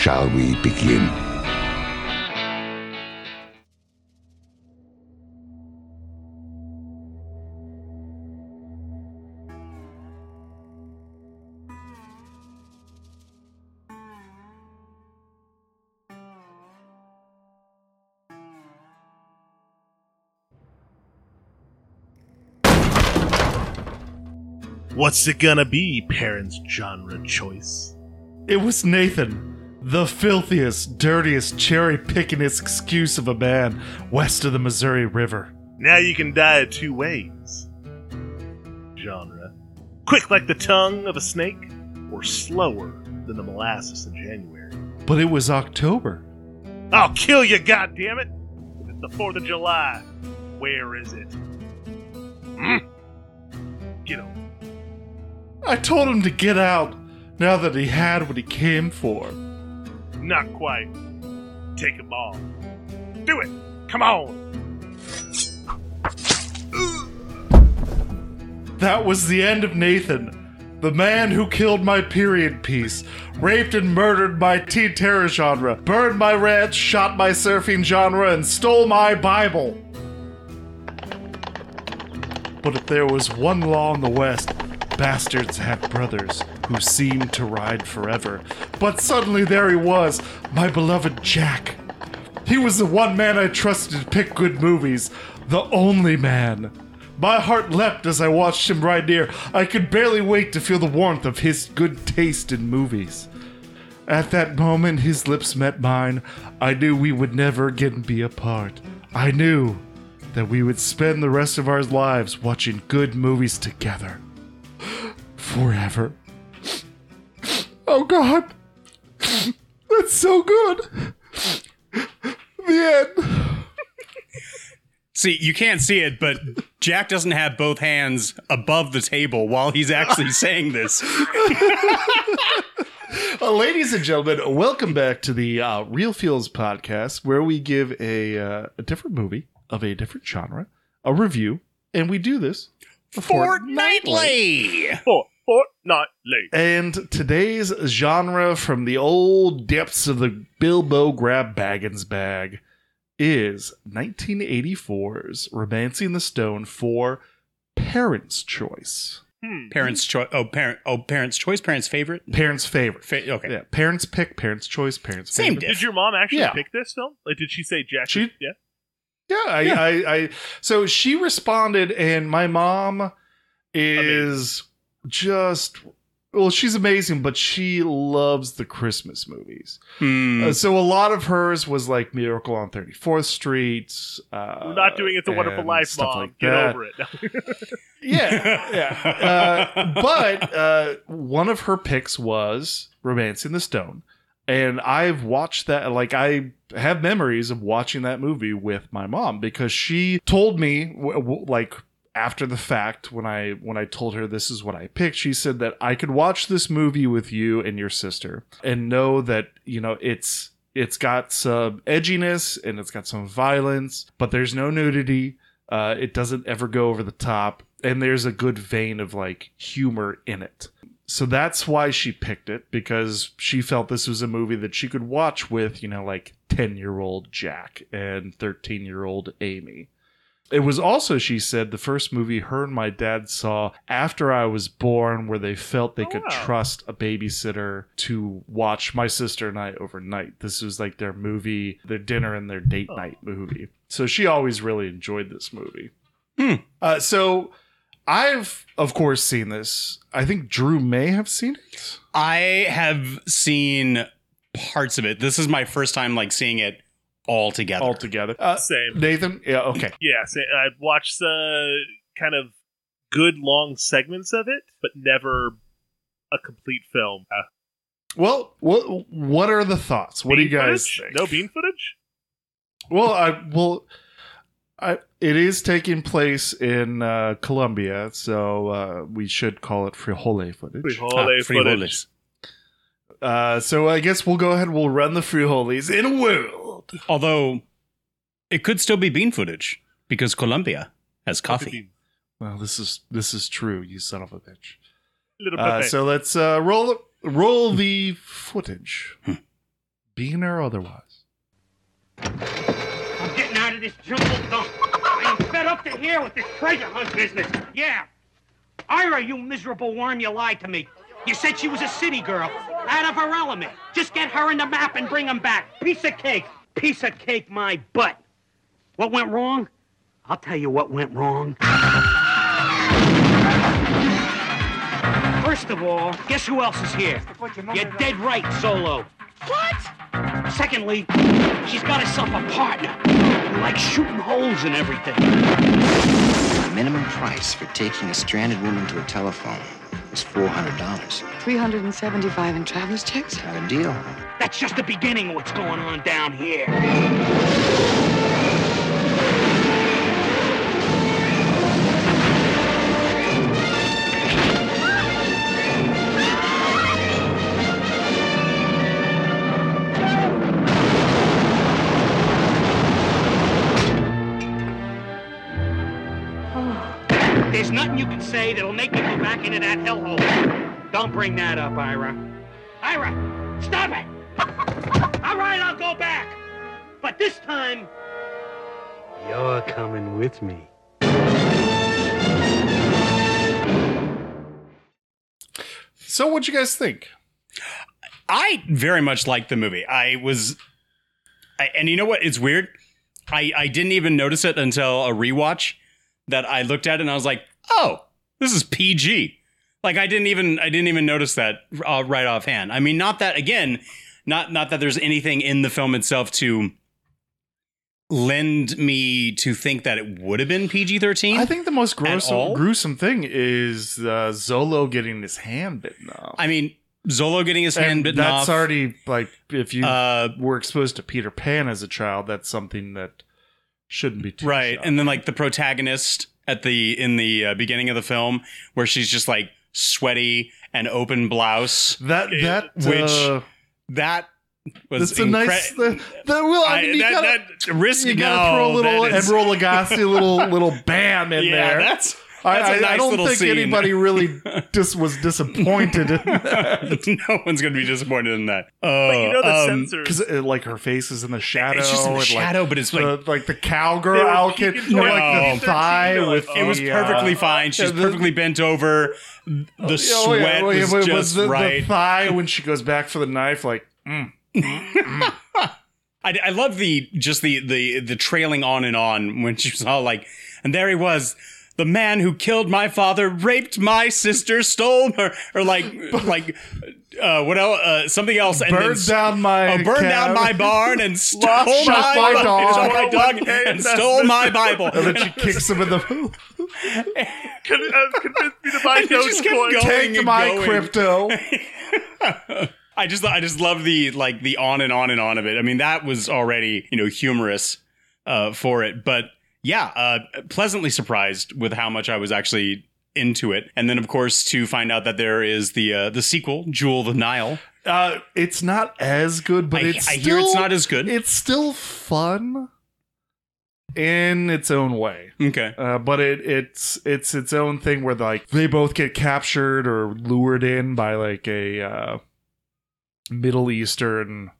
shall we begin? What's it gonna be, parents' genre choice? It was Nathan, the filthiest, dirtiest, cherry pickingest excuse of a man west of the Missouri River. Now you can die two ways. Genre. Quick like the tongue of a snake, or slower than the molasses in January. But it was October. I'll kill you, goddammit! If it's the 4th of July, where is it? Hmm? Get over I told him to get out now that he had what he came for. Not quite. Take him off. Do it! Come on! That was the end of Nathan, the man who killed my period piece, raped and murdered my teen terror genre, burned my ranch, shot my surfing genre, and stole my Bible. But if there was one law in the West, bastards had brothers who seemed to ride forever. But suddenly there he was, my beloved Jack. He was the one man I trusted to pick good movies, the only man. My heart leapt as I watched him ride near. I could barely wait to feel the warmth of his good taste in movies. At that moment, his lips met mine. I knew we would never again be apart. I knew that we would spend the rest of our lives watching good movies together. Forever. Oh, God. That's so good. The end. See, you can't see it, but Jack doesn't have both hands above the table while he's actually saying this. Uh, ladies and gentlemen, welcome back to the uh, Real Feels podcast, where we give a, uh, a different movie of a different genre a review, and we do this Fortnightly. For fortnightly. And today's genre from the old depths of the Bilbo Grab Baggins bag is 1984's Romancing the Stone for Parents' Choice. Hmm. Parents' choice. Oh, parent. Oh, parents' choice. Parents' favorite. Parents' favorite. Fa- okay. Yeah, parents pick, parents' choice, parents' Same favorite. diff. Did your mom actually Yeah. pick this film? Like, did she say Jack? She- yeah. Yeah, I, Yeah. I, I, so she responded, and my mom is just well, she's amazing, but she loves the Christmas movies. Hmm. Uh, so a lot of hers was like Miracle on Thirty Fourth Street. Uh, We're not doing It's a Wonderful Life, mom. like Get that. over it. Yeah, yeah. Uh, but uh, one of her picks was Romancing the Stone. And I've watched that, like, I have memories of watching that movie with my mom because she told me, like, after the fact when i when i told her this is what i picked she said that i could watch this movie with you and your sister and know that you know it's it's got some edginess and it's got some violence but there's no nudity. Uh, it doesn't ever go over the top and there's a good vein of like humor in it. So that's why she picked it because she felt this was a movie that she could watch with you know like 10 year old jack and 13 year old amy it was also, she said, the first movie her and my dad saw after I was born, where they felt they Oh, could wow. trust a babysitter to watch my sister and I overnight. This was like their movie, their dinner and their date Oh. night movie. So she always really enjoyed this movie. Hmm. Uh, so I've, of course, seen this. I think Drew may have seen it. I have seen parts of it. This is my first time like seeing it all together. altogether. Uh, Same. Nathan, yeah, okay. Yeah, sa- I watched the kind of good long segments of it, but never a complete film. Uh, Well, what what are the thoughts? What do you guys footage? think? No bean footage? Well, I well, I it is taking place in uh, Colombia, so uh, we should call it frijole footage. Frijole Ah, footage. Frijoles. Uh, so I guess we'll go ahead. and We'll run the frijoles in a world. Although it could still be bean footage because Colombia has coffee. Well, this is this is true. You son of a bitch. Little Uh, so let's uh, roll roll the footage, bean or otherwise. I'm getting out of this jungle dump. I am fed up to here with this treasure hunt business. Yeah. Ira, you miserable worm, you lied to me. You said she was a city girl, out of her element. Just get her in the map and bring 'em back. Piece of cake. Piece of cake, my butt. What went wrong? I'll tell you what went wrong. First of all, guess who else is here? You're dead right, Zolo. What? Secondly, she's got herself a partner. who likes shooting holes in everything. The minimum price for taking a stranded woman to a telephone was $400. 375 in traveler's checks? Not a deal. That's just the beginning of what's going on down here. Nothing you can say that'll make me go back into that hellhole. Don't bring that up, Ira. Ira, stop it! All right, I'll go back. But this time, you're coming with me. So, what'd you guys think? I very much liked the movie. I was, I, and you know what? It's weird. I I didn't even notice it until a rewatch that I looked at it and I was like, oh, this is PG. Like I didn't even I didn't even notice that uh, right offhand. I mean, not that again, not not that there's anything in the film itself to lend me to think that it would have been PG thirteen. I think the most gruesome, gruesome thing is uh, Zolo getting his hand bitten off. I mean, Zolo getting his hand bitten that's off. That's already like if you Uh, were exposed to Peter Pan as a child, that's something that shouldn't be too right and then like the protagonist at the in the uh, beginning of the film where she's just like sweaty and open blouse that that which uh, that was that's a nice. The, the, well, I, I- mean, you that- gotta, that risk- you gotta no, throw a little that is- Emeril Lagasse, little little bam in yeah there. that's I, that's a I- nice I don't think scene. anybody really just was disappointed in that. no one's gonna be disappointed in that but you know the uh, um, censors. because uh, like her face is in the shadow. it's just in the and, like, shadow but it's like the, like the cowgirl outfit, peeking you know, towards like the the thigh they're with it was the, perfectly uh, fine she's yeah, the- perfectly bent over the oh, sweat yeah, well, yeah, was but- but just the, right The thigh when she goes back for the knife, like mm, I, I love the just the the the trailing on and on when she was all like, and there he was, the man who killed my father, raped my sister, stole her, or like like uh, what else? Uh, something else, and then burned down my oh, burned down my barn and stole Lost my, my dog. stole my dog and stole my Bible. and then she kicks him in the Con- uh, convinced me to buy And it Dogecoin. take and my going. crypto. I just I just love the like the on and on and on of it. I mean, that was already you know humorous uh, for it, but yeah, uh, pleasantly surprised with how much I was actually into it, and then of course to find out that there is the uh, the sequel, Jewel of the Nile. Uh, it's not as good, but I- it's I still, hear it's not as good. It's still fun in its own way. Okay, Uh, but it it's it's its own thing where like they both get captured or lured in by like a uh, Middle Eastern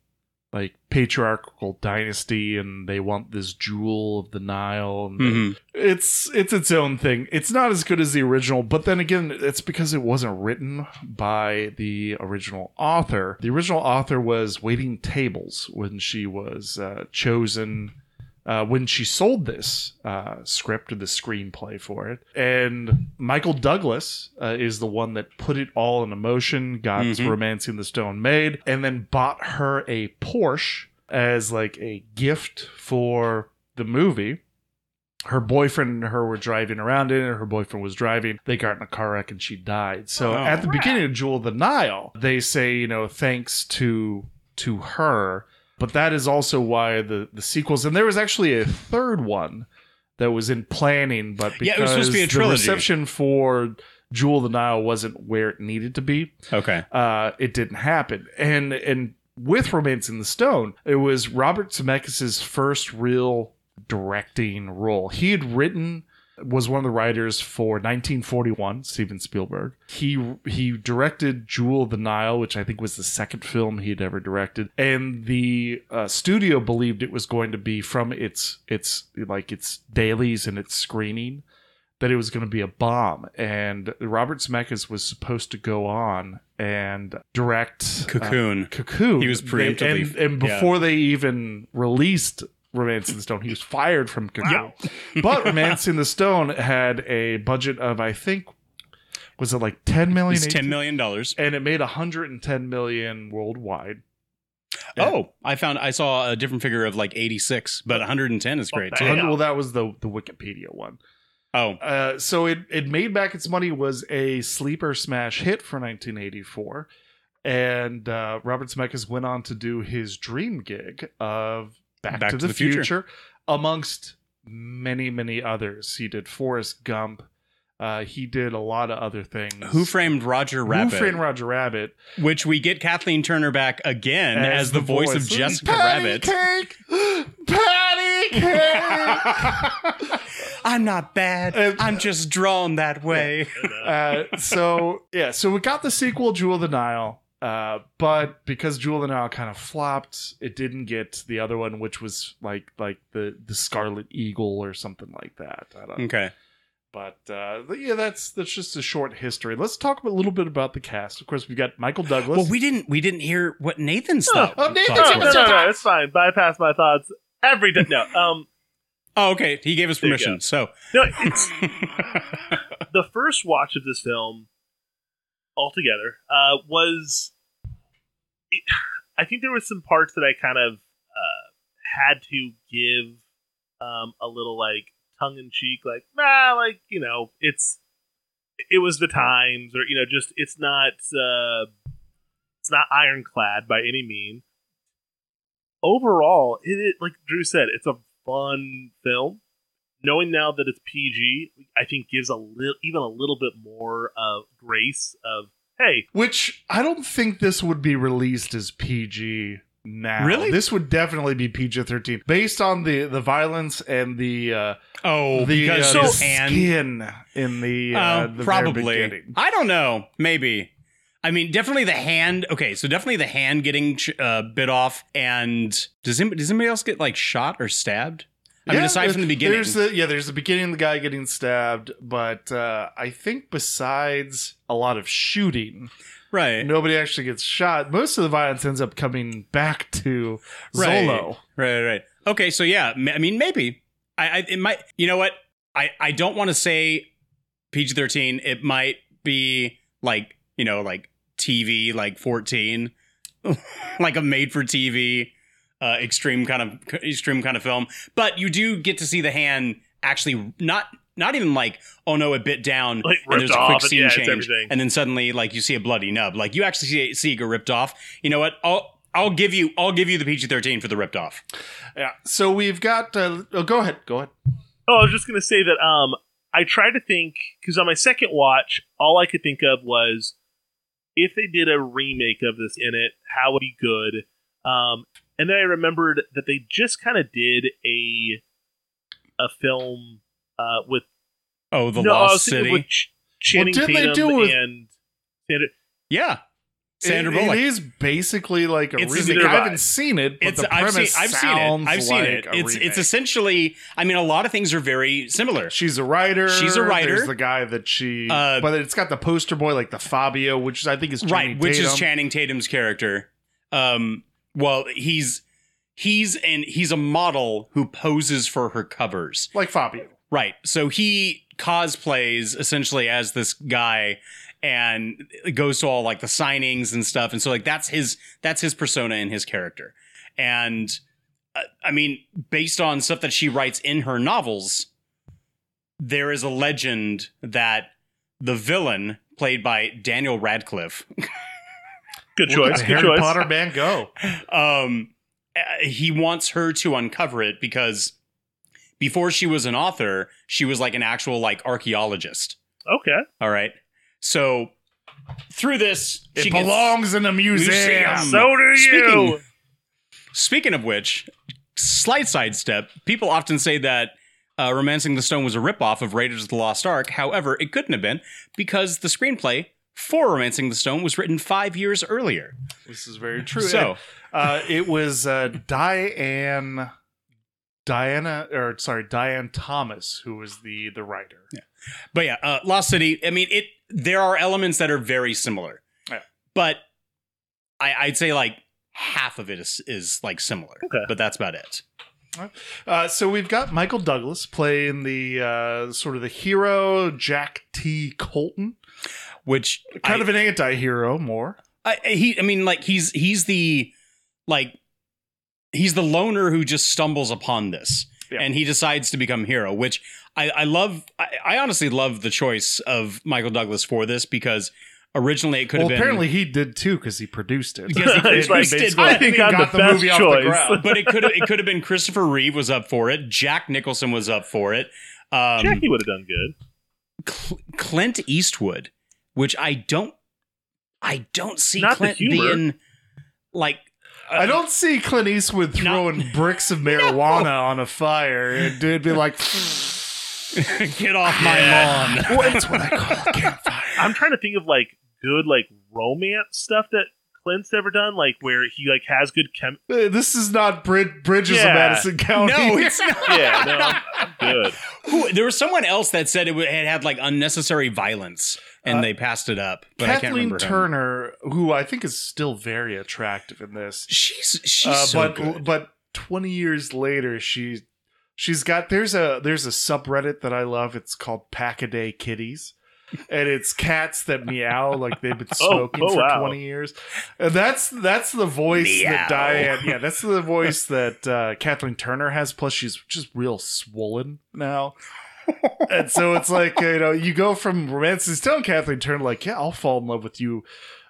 like patriarchal dynasty, and they want this jewel of the Nile. And Mhm. It's it's its own thing. It's not as good as the original, but then again, it's because it wasn't written by the original author. The original author was waiting tables when she was uh, chosen uh, when she sold this uh, script or the screenplay for it. And Michael Douglas uh, is the one that put it all in motion, got Mhm. Romancing the Stone made, and then bought her a Porsche as like a gift for the movie. her boyfriend and her were driving around in it. Her boyfriend was driving. They got in a car wreck and she died. So Oh. at the beginning of Jewel of the Nile, they say, you know, thanks to to her. But that is also why the the sequels and there was actually a third one that was in planning, but because Yeah, it was supposed to be a the trilogy. reception for Jewel of the Nile wasn't where it needed to be Okay. uh, it didn't happen. And and with Romance in the Stone, it was Robert Zemeckis' first real directing role. He had written was one of the writers for 1941, Steven Spielberg. He he directed Jewel of the Nile, which I think was the second film he'd ever directed, and the uh, studio believed it was going to be from its its like its dailies and its screening that it was going to be a bomb. And Robert Zemeckis was supposed to go on and direct Cocoon. uh, Cocoon. He was They- preemptively- and, and yeah. before they even released Romance in the Stone, he was fired from Cocoon. but Romance in the Stone had a budget of I think was it like ten million? It's ten million dollars, and it made hundred and ten million worldwide. Oh, I found I saw a different figure of like 86, but 110 is great too. Well, that was the the Wikipedia one. Oh, Uh, so it it made back its money was a sleeper smash hit for 1984, and uh, Robert Zemeckis went on to do his dream gig of Back, to, the, future. amongst many many others. He did Forrest Gump. Uh, he did a lot of other things. Who framed Roger Rabbit? Who Framed Roger Rabbit? Which we get Kathleen Turner back again as, the, voice, of Jessica Patty Rabbit. Cake, Patty Cake. I'm not bad. I'm just drawn that way. uh, so yeah, so we got the sequel, Jewel of the Nile. Uh, but because Jewel and the Nile kind of flopped, it didn't get the other one, which was like like the the Scarlet Eagle or something like that. I don't Okay. But uh, yeah, that's that's just a short history. Let's talk a little bit about the cast. Of course, we've got Michael Douglas. Well, we didn't we didn't hear what Nathan's thought. Oh, Nathan's thoughts got were. no, no, no, it's fine. Bypass my thoughts every day. No, um, Oh, okay. He gave us permission. So no, it's the first watch of this film altogether uh, was. It, I think there was some parts that I kind of uh, had to give um, a little like tongue in cheek, like nah, like you know, it's it was the times, or you know, just it's not uh, it's not ironclad by any mean. Overall, it, it like Drew said, it's a fun film. Knowing now that it's PG, I think gives a little, even a little bit more of grace of hey, Which I don't think this would be released as PG now. Really? This would definitely be PG thirteen based on the the violence and the uh, Oh, the, because uh, his the hand- skin in the, uh, Oh, the probably. I don't know. Maybe. I mean, definitely the hand. Okay, so definitely the hand getting ch- uh, bit off. And does anybody, does anybody else get like shot or stabbed? I mean, aside from the beginning. There's the yeah, there's the beginning, the guy getting stabbed, but uh, I think besides a lot of shooting, right? nobody actually gets shot. Most of the violence ends up coming back to Right. Zolo. Right, right. Okay, so yeah, I mean, maybe I, I it might. You know what? I I don't want to say PG thirteen. It might be like you know like TV like fourteen, like a made for TV, uh, extreme kind of extreme kind of film. But you do get to see the hand actually not. Not even like, oh no, it bit down Like, and there's a quick off, and scene yeah, change, and then suddenly like you see a bloody nub. Like you actually see, see it get ripped off. You know what? I'll I'll give you I'll give you the PG thirteen for the ripped off. Yeah. So we've got. Uh, oh, go ahead. Go ahead. Oh, I was just gonna say that um I tried to think because on my second watch, all I could think of was if they did a remake of this in it, how would it be good? Um, and then I remembered that they just kind of did a a film uh, with Oh, the no, I was Lost City. with Ch- Channing didn't they do with- and Sandra. yeah, Sandra It- Bullock. It is basically like a It's remake. either I haven't seen it, but it's the I've seen premise I've seen it. sounds I've seen like it. a It's remake. it's essentially. I mean, a lot of things are very similar. She's a writer. She's a writer. There's the guy that she, Uh, but it's got the poster boy like the Fabio, which I think is right, Channing which is Channing Tatum's character. Um, well, he's he's and he's a model who poses for her covers. like Fabio. Right. So he cosplays essentially as this guy and goes to all like the signings and stuff. And so like that's his that's his persona and his character. And uh, I mean, based on stuff that she writes in her novels, there is a legend that the villain played by Daniel Radcliffe Good choice. Good Harry choice. Potter man, go. um uh, he wants her to uncover it because before she was an author she was like an actual like archaeologist Okay. all right so through this It she belongs in a museum. So do you. Speaking, speaking of which, slight sidestep, people often say that uh, Romancing the Stone was a ripoff of Raiders of the Lost Ark. However, it couldn't have been because the screenplay for Romancing the Stone was written five years earlier. This is very true. So- uh, it was uh, Diane, Diana, or sorry, Diane Thomas, who was the the writer. Yeah. But yeah, uh, Lost City. I mean, it. There are elements that are very similar, Yeah. but I, I'd say like half of it is is like similar. Okay. But that's about it. Uh, so we've got Michael Douglas playing the uh, sort of the hero Jack T. Colton, Which kind I- of an anti-hero more. I, he, I mean, like he's he's the like he's the loner who just stumbles upon this, Yeah. and he decides to become hero. Which I, I love. I, I honestly love the choice of Michael Douglas for this because originally it could Well, have been. apparently he did too because he produced it. Because he It's like, basically I think I'm got the the best movie off the choice. ground. but it could have it could have been Christopher Reeve was up for it. Jack Nicholson was up for it. Um, Jackie would have done good. Cl- Clint Eastwood, which I don't, I don't see Not Clint humor. being like. uh, I don't see Clint Eastwood throwing bricks of marijuana on a fire and it'd be like, Get off my lawn. what's what I call a campfire? I'm trying to think of like good like romance stuff that Clint's ever done, like where he like has good chem. Uh, This is not Brid- Bridges Yeah. of Madison County. No, it's not. Yeah, no, I'm, I'm good. Who, there was someone else that said it had had like unnecessary violence, and they passed it up. But I can't Kathleen remember. him. Turner, who I think is still very attractive in this, She's she's uh, so but good. but 20 years later, she she's got there's a there's a subreddit that I love. It's called Pack a Day Kitties. And it's cats that meow like they've been Oh, smoking oh, for wow. 20 years. And that's that's the voice Meow. that Diane, yeah, that's the voice that uh, Kathleen Turner has. Plus, she's just real swollen now. and so it's like you know you go from romances telling Kathleen Turner like yeah I'll fall in love with you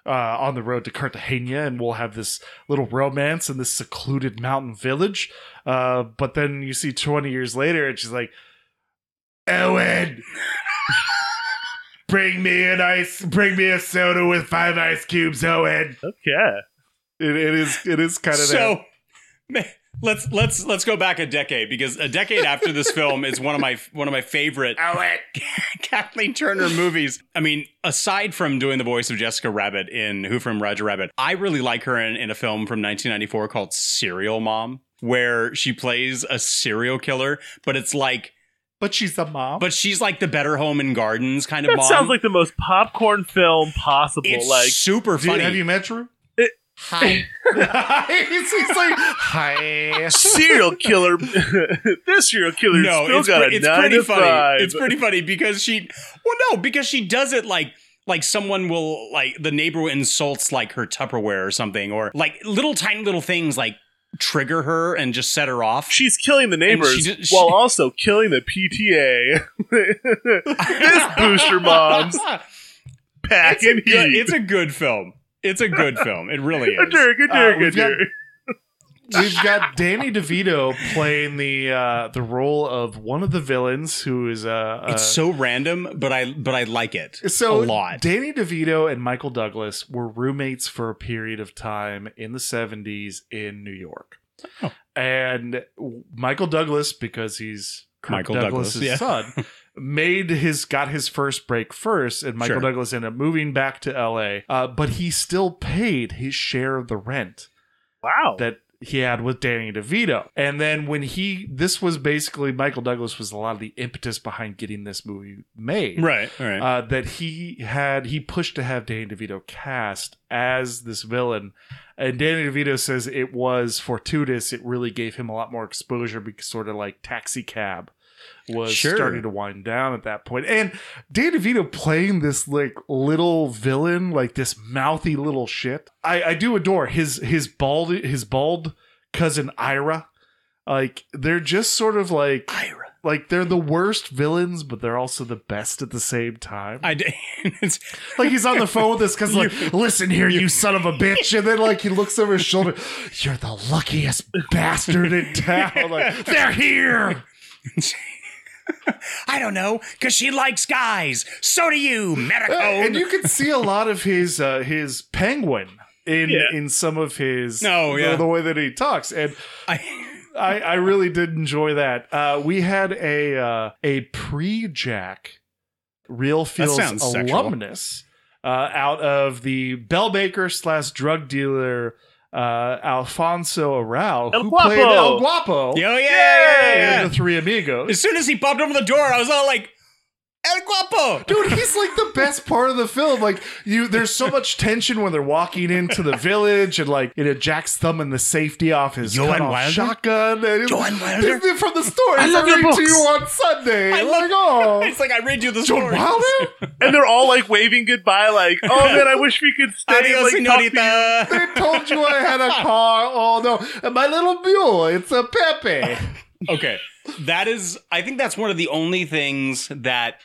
uh, on the road to Cartagena and we'll have this little romance in this secluded mountain village uh, but then you see 20 years later and she's like Owen bring me an ice bring me a soda with five ice cubes Owen Okay. it, it is it is kind of so ma- let's let's let's go back a decade because a decade after this film is one of my one of my favorite Kathleen Turner movies. I mean, aside from doing the voice of Jessica Rabbit in Who Framed Roger Rabbit, I really like her in, in a film from 1994 called Serial Mom, where she plays a serial killer, but it's like, but she's a mom but she's like the Better Home and Gardens kind of That mom. sounds like the most popcorn film possible. it's like super Dude, funny. have you met Drew It- Hi. he's, he's like hi serial killer. this serial killer no, still it's, got pre- a it's nine pretty to funny. five. It's pretty funny because she, well, no, because she does it like like someone will like the neighbor insults like her Tupperware or something, or like little tiny little things like trigger her and just set her off. She's killing the neighbors she did- she- while also killing the PTA. this booster mom's it's, a packing good, heat. it's a good film. It's a good film. It really Good is. Derek, good Uh, Derek, we've good got- Derek. We've got Danny DeVito playing the uh, the role of one of the villains who is uh, It's uh, so random, but I but I like it so a lot. Danny DeVito and Michael Douglas were roommates for a period of time in the 70s in New York. Oh. And Michael Douglas, because he's Kirk Michael Douglas, Douglas's yeah. son, made his got his first break first, and Michael Sure. Douglas ended up moving back to LA. Uh, but he still paid his share of the rent Wow. that he had with Danny DeVito. And then when he, this was basically Michael Douglas was a lot of the impetus behind getting this movie made. right, right. Uh, that he had, he pushed to have Danny DeVito cast as this villain. And Danny DeVito says it was fortuitous. It really gave him a lot more exposure because sort of like Taxi Cab was Sure. starting to wind down at that point. And Danny DeVito playing this like little villain, like this mouthy little shit. I, I do adore his his bald his bald cousin Ira. Like they're just sort of like Ira. like they're the worst villains, but they're also the best at the same time. I d- it's, like he's on the phone with us because like, listen here, you son of a bitch, and then like he looks over his shoulder. You're the luckiest bastard in town. Like they're here. I don't know, because she likes guys. So do you, Medico. and you can see a lot of his uh, his penguin in Yeah. in some of his no, the- yeah. the, way that he talks and I, I, I really did enjoy that. Uh, we had a uh, a pre Jack Real Feels alumnus uh, out of the bellmaker slash drug dealer uh, Alfonso Arau, El who Guapo. played El Guapo Oh yeah, yeah, yeah, in yeah. the Three Amigos. As soon as he popped open the door, I was all like, El Guapo. Dude, he's like the best part of the film. Like you, there's so much tension when they're walking into the village, and like you know, Jack's thumbing the safety off his Joan cut-off Wilder? shotgun. And Joan Wilder? This is from the story. I He's love your reading to you on Sunday. I love- like, oh, It's like I read you the Joan story. Wilder. and they're all like waving goodbye, like, "Oh man, I wish we could stay." Adios, like, talk señorita. They told you I had a car. Oh no, and my little mule. It's a Pepe. okay that is i think that's one of the only things that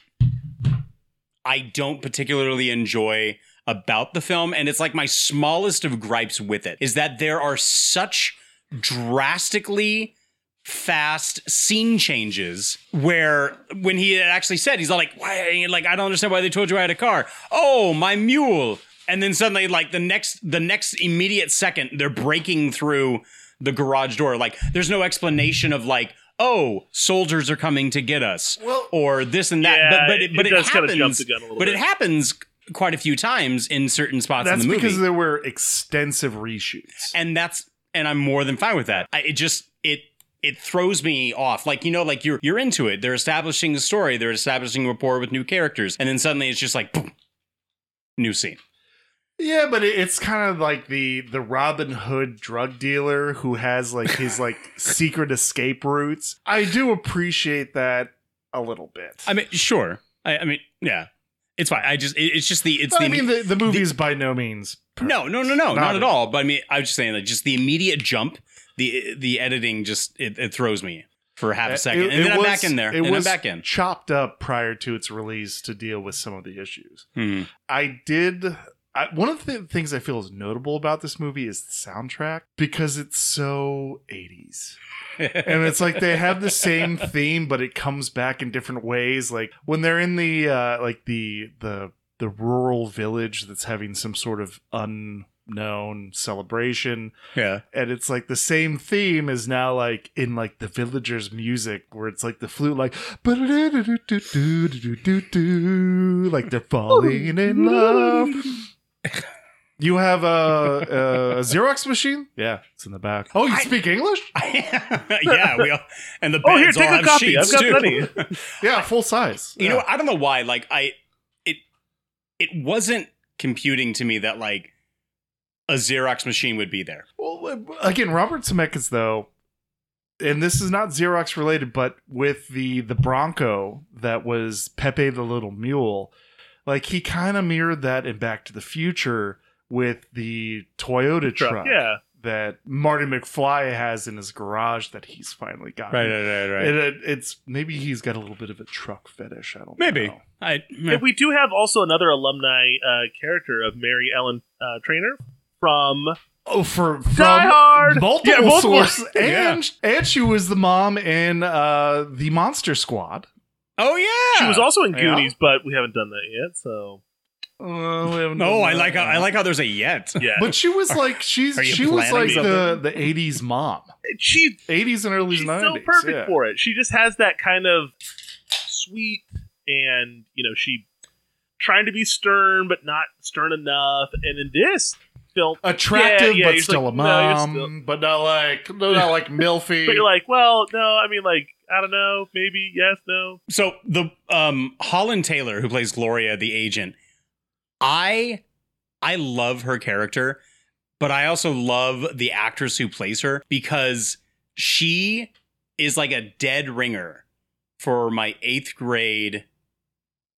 i don't particularly enjoy about the film and it's like my smallest of gripes with it is that there are such drastically fast scene changes where when he actually said he's all like why like i don't understand why they told you i had a car. Oh my mule. And then suddenly like the next the next immediate second they're breaking through the garage door. Like there's no explanation of like oh soldiers are coming to get us Well- or this and that Yeah, but but it, it but it, does kinda jump happens the gun a little but it happens quite a few times in certain spots That's in the movie because there were extensive reshoots. and that's and I'm more than fine with that. I, it just it it throws me off. Like you know, like you're you're into it. They're establishing the story. They're establishing rapport with new characters, and then suddenly it's just like boom, new scene. Yeah, but it's kind of like the the Robin Hood drug dealer who has like his like secret escape routes. I do appreciate that a little bit. I mean, sure. I, I mean, yeah, it's fine. I just it, it's just the it's But the I mean, the, the movie is by no means. perfect. no no no no not, Not at all. But I mean, I was just saying like just the immediate jump, the the editing just it, it throws me for half a second, It- and then I'm was- back in there, It and I'm was back in. chopped up prior to its release to deal with some of the issues. Hmm. I did. I, one of the things I feel is notable about this movie is the soundtrack because it's so 80s. and it's like they have the same theme but it comes back in different ways like when they're in the uh like the the the rural village that's having some sort of unknown celebration yeah. and it's like the same theme is now like in like the villagers music where it's like the flute like like they're falling in love you have a, a xerox machine yeah it's in the back oh you speak english yeah, we all, and the Oh, here, take all a have copy. sheets I've got too. plenty. yeah full size You Yeah. know, I don't know why. Like, I it it wasn't computing to me that like a Xerox machine would be there. Well, uh, again, Robert Zemeckis, though, and this is not Xerox related, but with the the Bronco that was Pepe the Little Mule, like he kind of mirrored that in Back to the Future with the Toyota Truck, truck, yeah. that Marty McFly has in his garage that he's finally got. right, right. And it, it's maybe he's got a little bit of a truck fetish. I don't know. Maybe know. I And we do have also another alumni uh, character of Mary Ellen uh, Trainor from Oh, for from Die Hard! multiple Yeah, multiple- sources, and and she was the mom in uh, the Monster Squad. Oh yeah. She was also in Yeah. Goonies, but we haven't done that yet. So Uh, we haven't No, done Oh, I like how I like how there's a yet. yeah, But she was like she's she was like planning the the eighties mom, she eighties and early she's nineties. so perfect yeah. for it. She just has that kind of sweet, and you know, she trying to be stern but not stern enough. And in this film, Attractive, Yeah, yeah, but still like, a no, mom, still- but not like no, not like milfy. but you're like, well, no, I mean, like, I don't know, maybe yes, no. So the um Holland Taylor who plays Gloria the agent, I I love her character, but I also love the actress who plays her because she is like a dead ringer for my 8th grade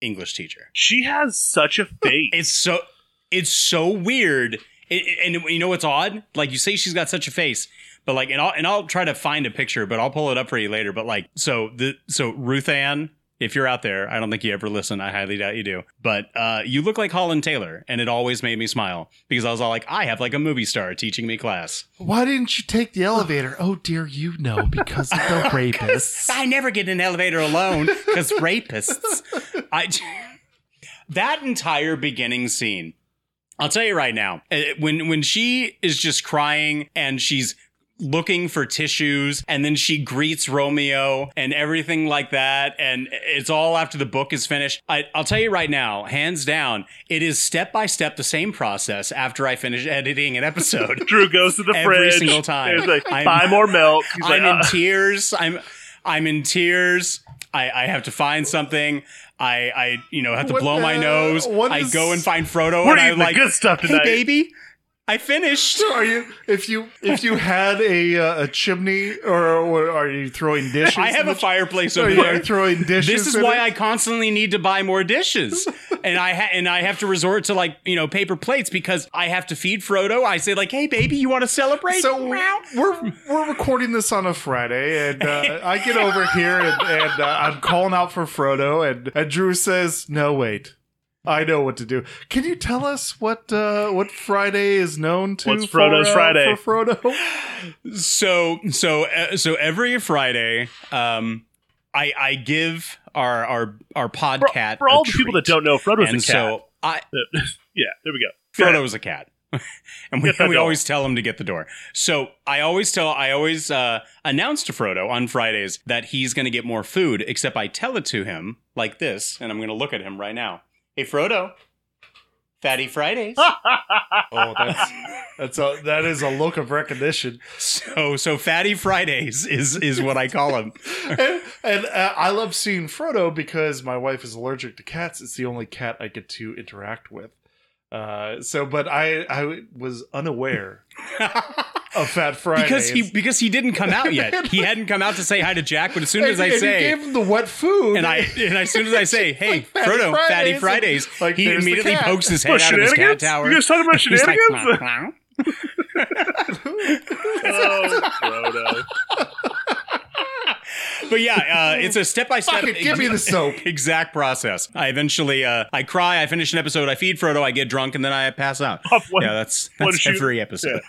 English teacher. She has such a face. It's so it's so weird it, it- and you know what's odd? Like you say she's got such a face, but like, and I'll and I'll try to find a picture, but I'll pull it up for you later. But like, so the so Ruth Ann, if you're out there, I don't think you ever listen. I highly doubt you do. But uh, you look like Holland Taylor, and it always made me smile because I was all like, I have like a movie star teaching me class. Why didn't you take the elevator? Oh dear, you know because of the rapists. I never get in an elevator alone because rapists. I that entire beginning scene. I'll tell you right now, uh, when when she is just crying and she's looking for tissues and then she greets Romeo and everything like that and it's all after the book is finished. I, I'll tell you right now, hands down, it is step by step the same process after I finish editing an episode. Drew goes to the every fridge. Every single time. He's like, I'm- buy more milk. He's I'm like, in "Uh." tears. I'm I'm in tears. I, I have to find something. I, I you know have to What blow my nose. I is- go and find Frodo We're and I'm the like, good stuff hey baby, I finished. Are you if you if you had a uh, a chimney or, or are you throwing dishes? I have a the- fireplace Are over you there. throwing dishes? This is why it? I constantly need to buy more dishes, and I ha- and I have to resort to like you know paper plates because I have to feed Frodo. I say like, hey baby, you want to celebrate? So we're we're recording this on a Friday, and uh, I get over here and, and uh, I'm calling out for Frodo, and, and Drew says, "No, wait, I know what to do. Can you tell us what uh, what Friday is known to? What's Frodo's for, uh, Friday? for Frodo? so so uh, so every Friday um i i give our our our podcat For all a the people that don't know, Frodo's and a cat. so i yeah, there we go. frodo is a cat and we, Get we always tell him to get the door so i always tell i always uh announce to frodo on fridays that he's gonna get more food except i tell it to him like this and i'm gonna look at him right now hey frodo fatty fridays Oh, that's that's a that is a look of recognition. so so fatty fridays is is what i call him and and uh, I love seeing Frodo because my wife is allergic to cats. It's the only cat I get to interact with. Uh, so, but I I was unaware of Fat Friday because he because he didn't come out yet. He hadn't come out to say hi to Jack. But as soon as I And- and you say, gave him the wet food, and I and as soon as I say, "Hey, Fatty Frodo, Fatty Fridays," Fridays," like, he immediately pokes his head What, out of his cat shenanigans? tower. You guys talking about He's like, shenanigans? "Meow, meow." oh, Frodo. But yeah, uh, it's a step by step. Give me the soap. Exact process. I eventually, uh, I cry. I finish an episode. I feed Frodo. I get drunk, and then I pass out. one- yeah, that's one that's shoot. every episode.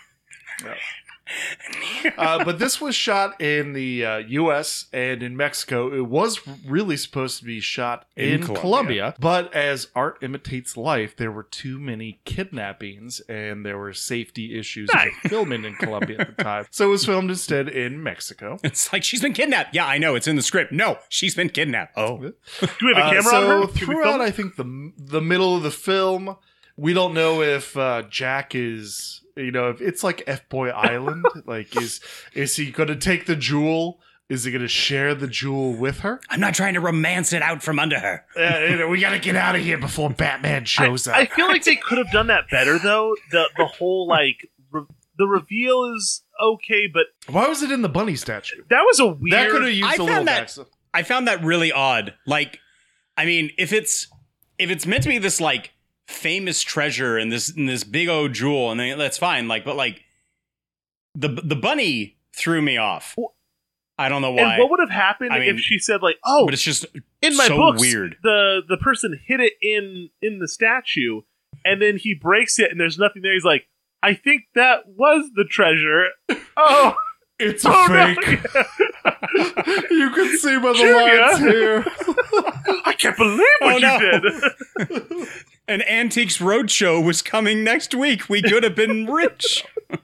Uh, but this was shot in the uh, U.S. and in Mexico. It was really supposed to be shot In in, Colombia. Colombia. but as art imitates life, there were too many kidnappings and there were safety issues Nice. with filming in Colombia at the time. So it was filmed instead in Mexico. It's like she's been kidnapped. Yeah, I know. It's in the script. No, she's been kidnapped. Oh, Do we have a Uh, camera so on her? Throughout. I think the the middle of the film, we don't know if uh, Jack is, you know, if it's like F Boy Island. like, is is he going to take the jewel? Is he going to share the jewel with her? I'm not trying to romance it out from under her. Uh, you know, we got to get out of here before Batman shows I up. I feel like they could have done that better though. The the whole like re- the reveal is okay, but Why was it in the bunny statue? that was a weird. That could have used I a little found that- backstory. I found that really odd. Like, I mean, if it's if it's meant to be this like famous treasure and this and this big old jewel, and then that's fine. Like, but like the the bunny threw me off. I don't know why. And what would have happened I mean, if she said like, "Oh, but it's just in my so books, weird. the the person hid it in in the statue, and then he breaks it, and there's nothing there." He's like, "I think that was the treasure." Oh, It's a oh no. fake. you can see by the Junior. lines here. I can't believe what Oh, you no. did. An Antiques Roadshow was coming next week. We could have been rich.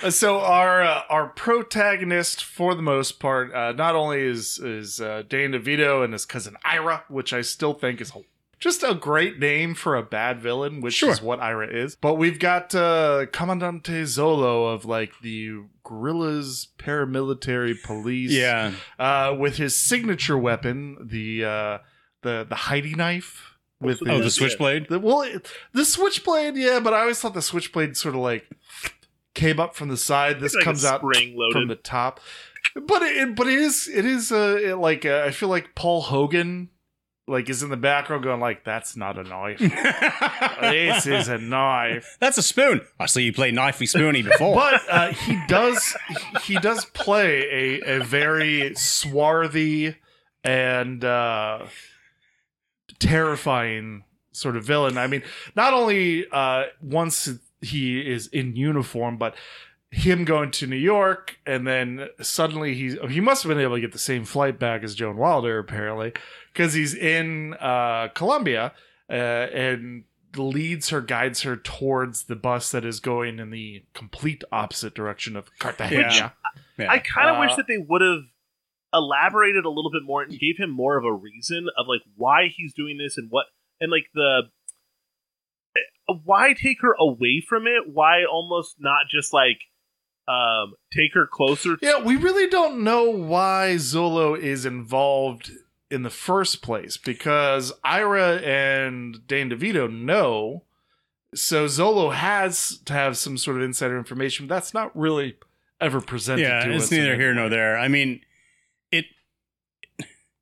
Uh, so our uh, our protagonist, for the most part, uh, not only is is uh, Dan DeVito and his cousin Ira, which I still think is a, just a great name for a bad villain, which Sure. is what Ira is. But we've got uh, Comandante Zolo of like the guerrillas paramilitary police, yeah. uh, with his signature weapon, the uh, the the Heidi knife. With Oh, the his- switchblade. the, well, it- the switchblade, yeah, but I always thought the switchblade sort of like came up from the side. This Like comes out from the top. But it, but it is it is uh, it like uh, I feel like Paul Hogan like is in the background going like, "That's not a knife. this is a knife." That's a spoon. I see you play knifey spoony before. But uh, he does he does play a a very swarthy and uh, terrifying sort of villain. I mean, not only uh, once he is in uniform, but him going to New York and then suddenly he's he must have been able to get the same flight back as Joan Wilder apparently because he's in uh, Colombia uh, and leads her guides her towards the bus that is going in the complete opposite direction of Cartagena. Yeah. I kind of Uh, wish that they would have elaborated a little bit more and gave him more of a reason of like why he's doing this and what and like the eh, why take her away from it? Why almost not just like um take her closer? To, Yeah, we really don't know why Zolo is involved in the first place because Ira and Dane DeVito know. So Zolo has to have some sort of insider information. But that's not really ever presented yeah, to it's us. neither any here nor there. I mean, it.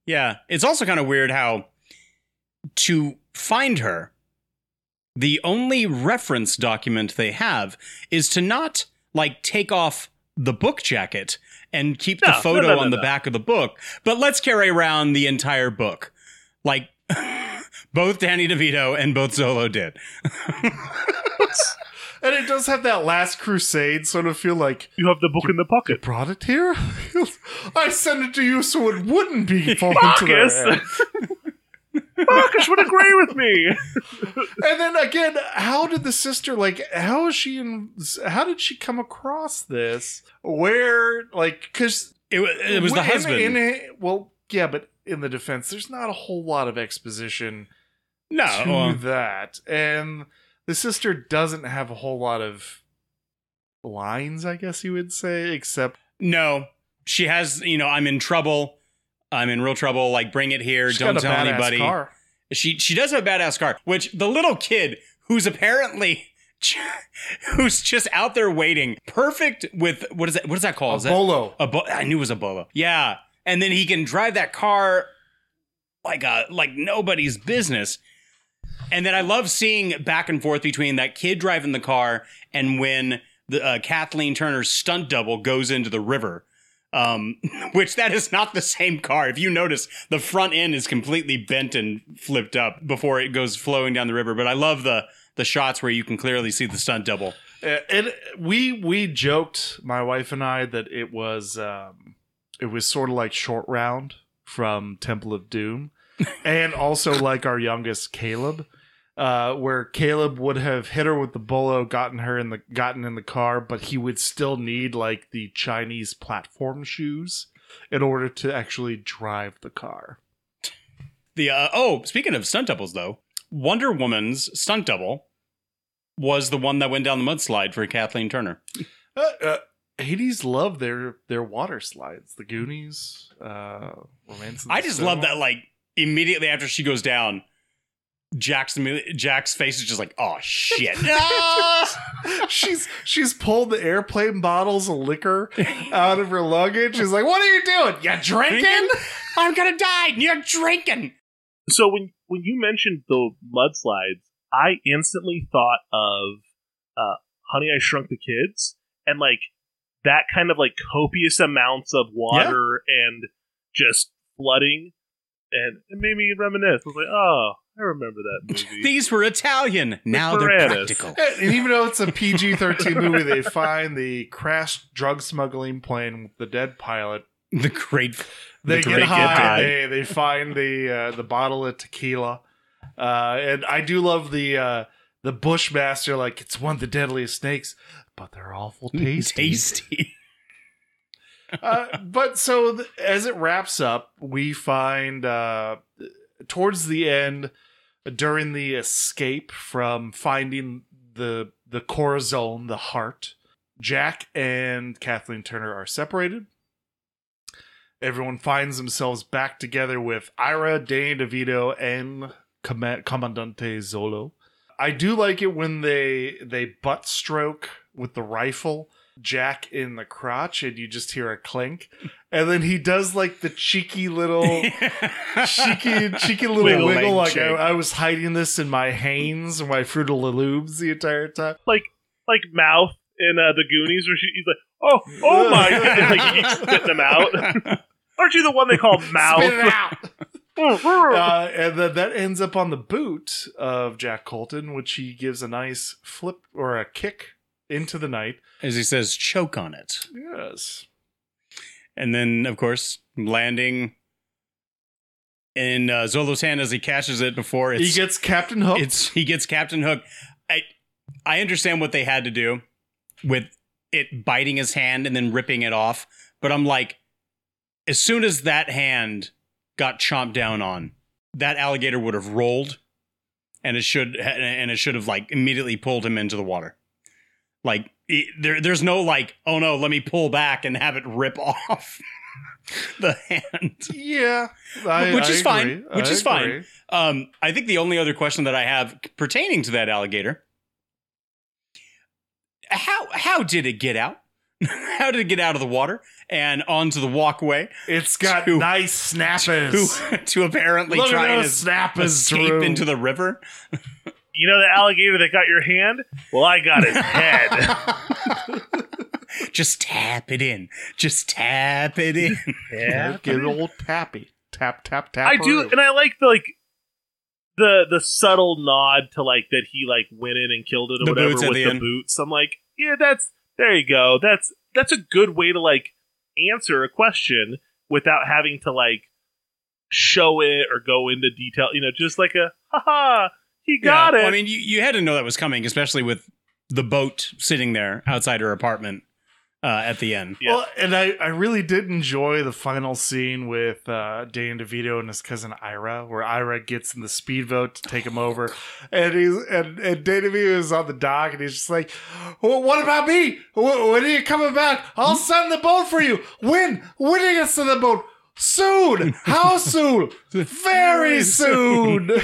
Yeah, it's also kind of weird how to find her. The only reference document they have is to not like take off the book jacket and keep No, the no, photo no, no, on the no. back of the book, but let's carry around the entire book, like both Danny DeVito and both Zolo did. And it does have that last crusade sort of feel like you have the book in the pocket. brought it here? I sent it to you so it wouldn't be falling to their Marcus! Marcus would agree with me. And then again, how did the sister like? How is she in? How did she come across this? Where like because It, it was the husband. well, yeah, but in the defense, there's not a whole lot of exposition no, to well, that, and the sister doesn't have a whole lot of lines, I guess you would say, except No, she has. You know, I'm in trouble. I'm in real trouble. Like, bring it here. she's Don't tell anybody. car. She she does have a badass car. Which the little kid who's apparently who's just out there waiting, perfect with what is that? What is that called? A Is that- bolo. A bo- I knew it was a bolo. Yeah, and then he can drive that car like a like nobody's business. And then I love seeing back and forth between that kid driving the car and when the uh, Kathleen Turner's stunt double goes into the river. Um, which that is not the same car. If you notice, the front end is completely bent and flipped up before it goes flowing down the river. But I love the the shots where you can clearly see the stunt double. Uh, and we we joked my wife and I that it was um it was sort of like short round from Temple of Doom and also like our youngest Caleb uh where Caleb would have hit her with the bolo gotten her in the gotten in the car but he would still need like the Chinese platform shoes in order to actually drive the car. The uh, oh, speaking of stunt doubles, though, Wonder Woman's stunt double was the one that went down the mudslide for Kathleen Turner. Uh, uh, Hades love their their water slides. The Goonies, uh, Romance. I just love that. Like immediately after she goes down, Jack's Jack's face is just like, oh shit. she's she's pulled the airplane bottles of liquor out of her luggage. She's like, "What are you doing? You drinking?" I'm gonna die. You're drinking. So when when you mentioned the mudslides, I instantly thought of uh, Honey I Shrunk the Kids and like that kind of like copious amounts of water and just flooding, and it made me reminisce. I was like, oh, I remember that movie. These were Italian. Now they're Moranis. practical. And even though it's a PG thirteen movie, they find the crashed drug smuggling plane with the dead pilot. The great. They the get great high. They, they find the uh, the bottle of tequila, uh, and I do love the uh, the Bushmaster. Like it's one of the deadliest snakes, but they're awful tasty. Tasty. Uh, but so th- as it wraps up, we find uh, towards the end, during the escape from finding the the Corazon, the heart, Jack and Kathleen Turner are separated. Everyone finds themselves back together with Ira, Danny DeVito, and Com- Commandante Zolo. I do like it when they they butt stroke with the rifle Jack in the crotch, and you just hear a clink, and then he does like the cheeky little cheeky cheeky little Wiggle wiggle, like I. I was hiding this in my Hanes or my Fruit of the Loops the entire time. like like mouth in uh, the Goonies, where she, he's like, "Oh, oh my!" and like he's spitting them out. Aren't you the one they call mouth? Spit it out. uh, and then that ends up on the boot of Jack Colton, which he gives a nice flip or a kick into the night. As he says, choke on it. Yes. And then, of course, landing in uh, Zolo's hand as he catches it before it's, he gets Captain Hook. It's he gets Captain Hook. I I understand what they had to do with it biting his hand and then ripping it off, but I'm like, as soon as that hand got chomped down on, that alligator would have rolled, and it should and it should have like immediately pulled him into the water. Like it, there, there's no like, oh no, let me pull back and have it rip off the hand. Yeah, I- which I is fine. Which I is fine. Um, I think the only other question that I have pertaining to that alligator: how how did it get out? how did it get out of the water and onto the walkway? It's got to, nice snappers. to, to apparently Look try and snappers, escape Drew. into the river. You know the alligator that got your hand? Well, I got his head. Just tap it in. Just tap it in. Yeah. Get an old tappy. Tap, tap, tap. I do, and I like the like the the subtle nod to like that he like went in and killed it or The whatever boots with the the boots. I'm like, yeah, that's there you go. That's that's a good way to like answer a question without having to like show it or go into detail. You know, just like a haha, he got Yeah, it. I mean, you, you had to know that was coming, especially with the boat sitting there outside her apartment uh, at the end. Well, and I, I really did enjoy the final scene with uh, Dan DeVito and his cousin Ira, where Ira gets in the speedboat to take him over, and he's and, and Dan DeVito is on the dock, and he's just like, well, "What about me? When, when are you coming back? I'll send the boat for you. When? When are you gonna send the boat? Soon? How soon? Very soon."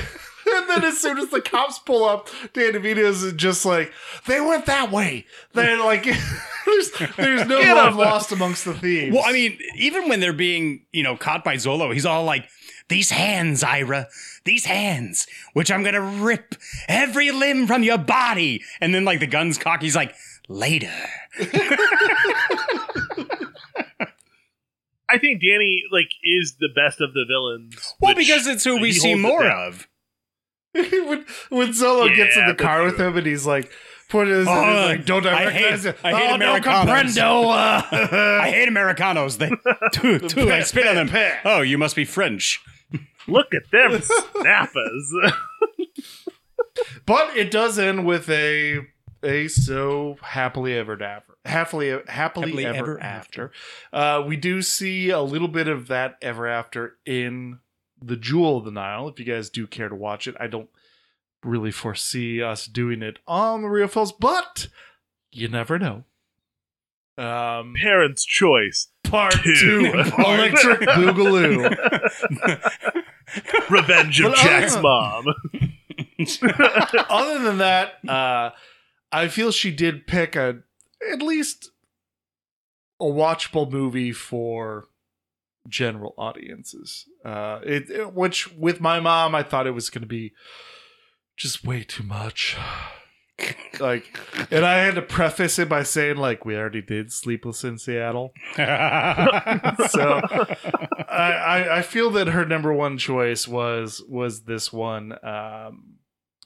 And then as soon as the cops pull up, Dan DeVito's just like, they went that way. They're like, there's, there's no Get love him. lost amongst the thieves. Well, I mean, even when they're being, you know, caught by Zolo, he's all like, these hands, Ira, these hands, which I'm going to rip every limb from your body. And then, like, the gun's cocked. He's like, later. I think Danny like is the best of the villains. Well, because it's who we see holds it more down. of. when, when Zolo gets in the car with him and he's like, pointing his, Oh, he's like, don't I I recognize hate- it? I hate oh, Americanos. comprendo. Uh, I hate Americanos. They, too, too, I spit on them. Peh, peh. Oh, you must be French. Look at them snappers. but it does end with a a so happily ever after. Happily, happily, Happily ever, ever after. Uh, we do see a little bit of that ever after in the Jewel of the Nile. If you guys do care to watch it, I don't really foresee us doing it on the Real Feels, but you never know. Um, Parents' choice. part Two. two, Electric Boogaloo. Revenge of But other Jack's mom. Other than that, uh, I feel she did pick a at least a watchable movie for general audiences. Uh, it, it- which with my mom, I thought it was going to be just way too much. like, and I had to preface it by saying, like, we already did Sleepless in Seattle. so I, I I feel that her number one choice was was this one. Um,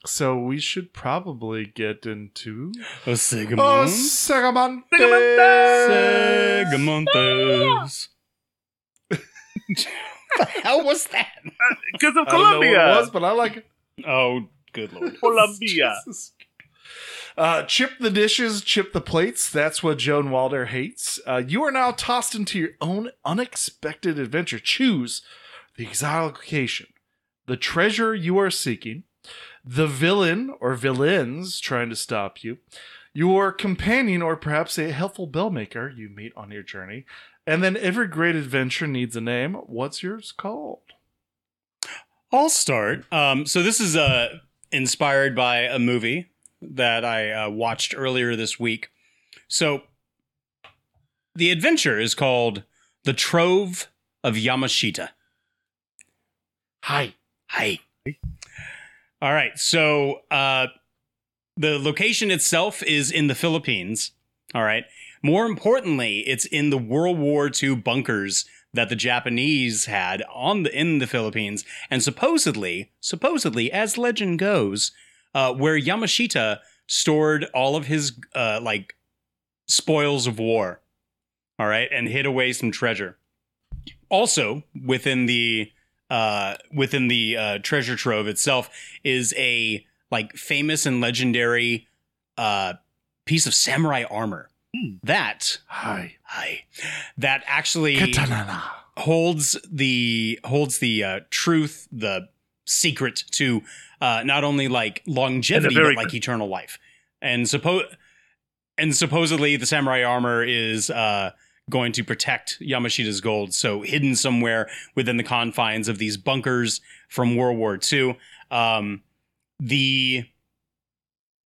so we should probably get into Oh, oh. Segamontes. the hell was that? Because of I know Colombia. it was, but I like it. Oh, good lord. Colombia. Uh, chip the dishes, chip the plates. That's what Joan Wilder hates. Uh, you are now tossed into your own unexpected adventure. Choose the exotic location, the treasure you are seeking, the villain or villains trying to stop you, your companion or perhaps a helpful bellmaker you meet on your journey, and then every great adventure needs a name. What's yours called? I'll start. Um, so this is uh, inspired by a movie that I uh, watched earlier this week. So the adventure is called The Trove of Yamashita. Hi. Hi. All right. So uh, the location itself is in the Philippines. All right. More importantly, it's in the World War II bunkers that the Japanese had on the in the Philippines, and supposedly, supposedly, as legend goes, uh, where Yamashita stored all of his uh, like spoils of war. All right, and hid away some treasure. Also, within the uh, within the uh, treasure trove itself is a like famous and legendary uh, piece of samurai armor that Hi. hi that actually Katana. holds the holds the uh, truth, the secret to uh, not only like longevity but like eternal life. And suppose and supposedly the samurai armor is uh, going to protect Yamashita's gold, so hidden somewhere within the confines of these bunkers from World War II. Um, the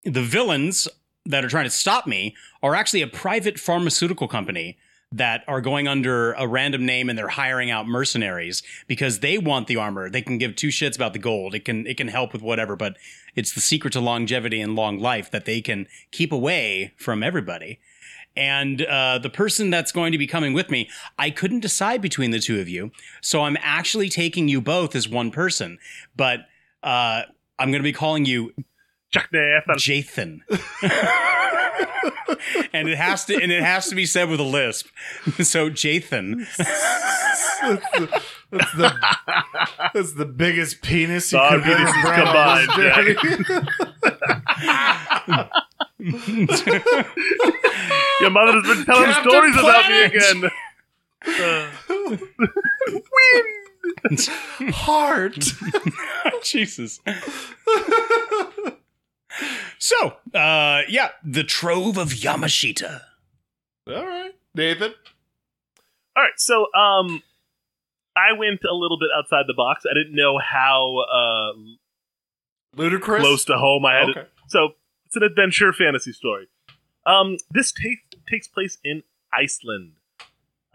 the villains that are trying to stop me are actually a private pharmaceutical company that are going under a random name and they're hiring out mercenaries because they want the armor. They can give two shits about the gold. It can it can help with whatever, but it's the secret to longevity and long life that they can keep away from everybody. And uh, the person that's going to be coming with me, I couldn't decide between the two of you, so I'm actually taking you both as one person. But uh, I'm going to be calling you Chuck Nathan. Jathan. and it has to and it has to be said with a lisp. So Jathan. That's the, that's the, that's the biggest penis you Dog could ever penises bring on this journey. Your mother has been telling Captain stories about me again. Uh, Heart. Jesus. So, uh yeah, the Trove of Yamashita. All right, Nathan. All right, so um, I went a little bit outside the box. I didn't know how uh, Ludicrous. close to home I had Okay. it. So it's an adventure fantasy story. Um, this ta- takes place in Iceland,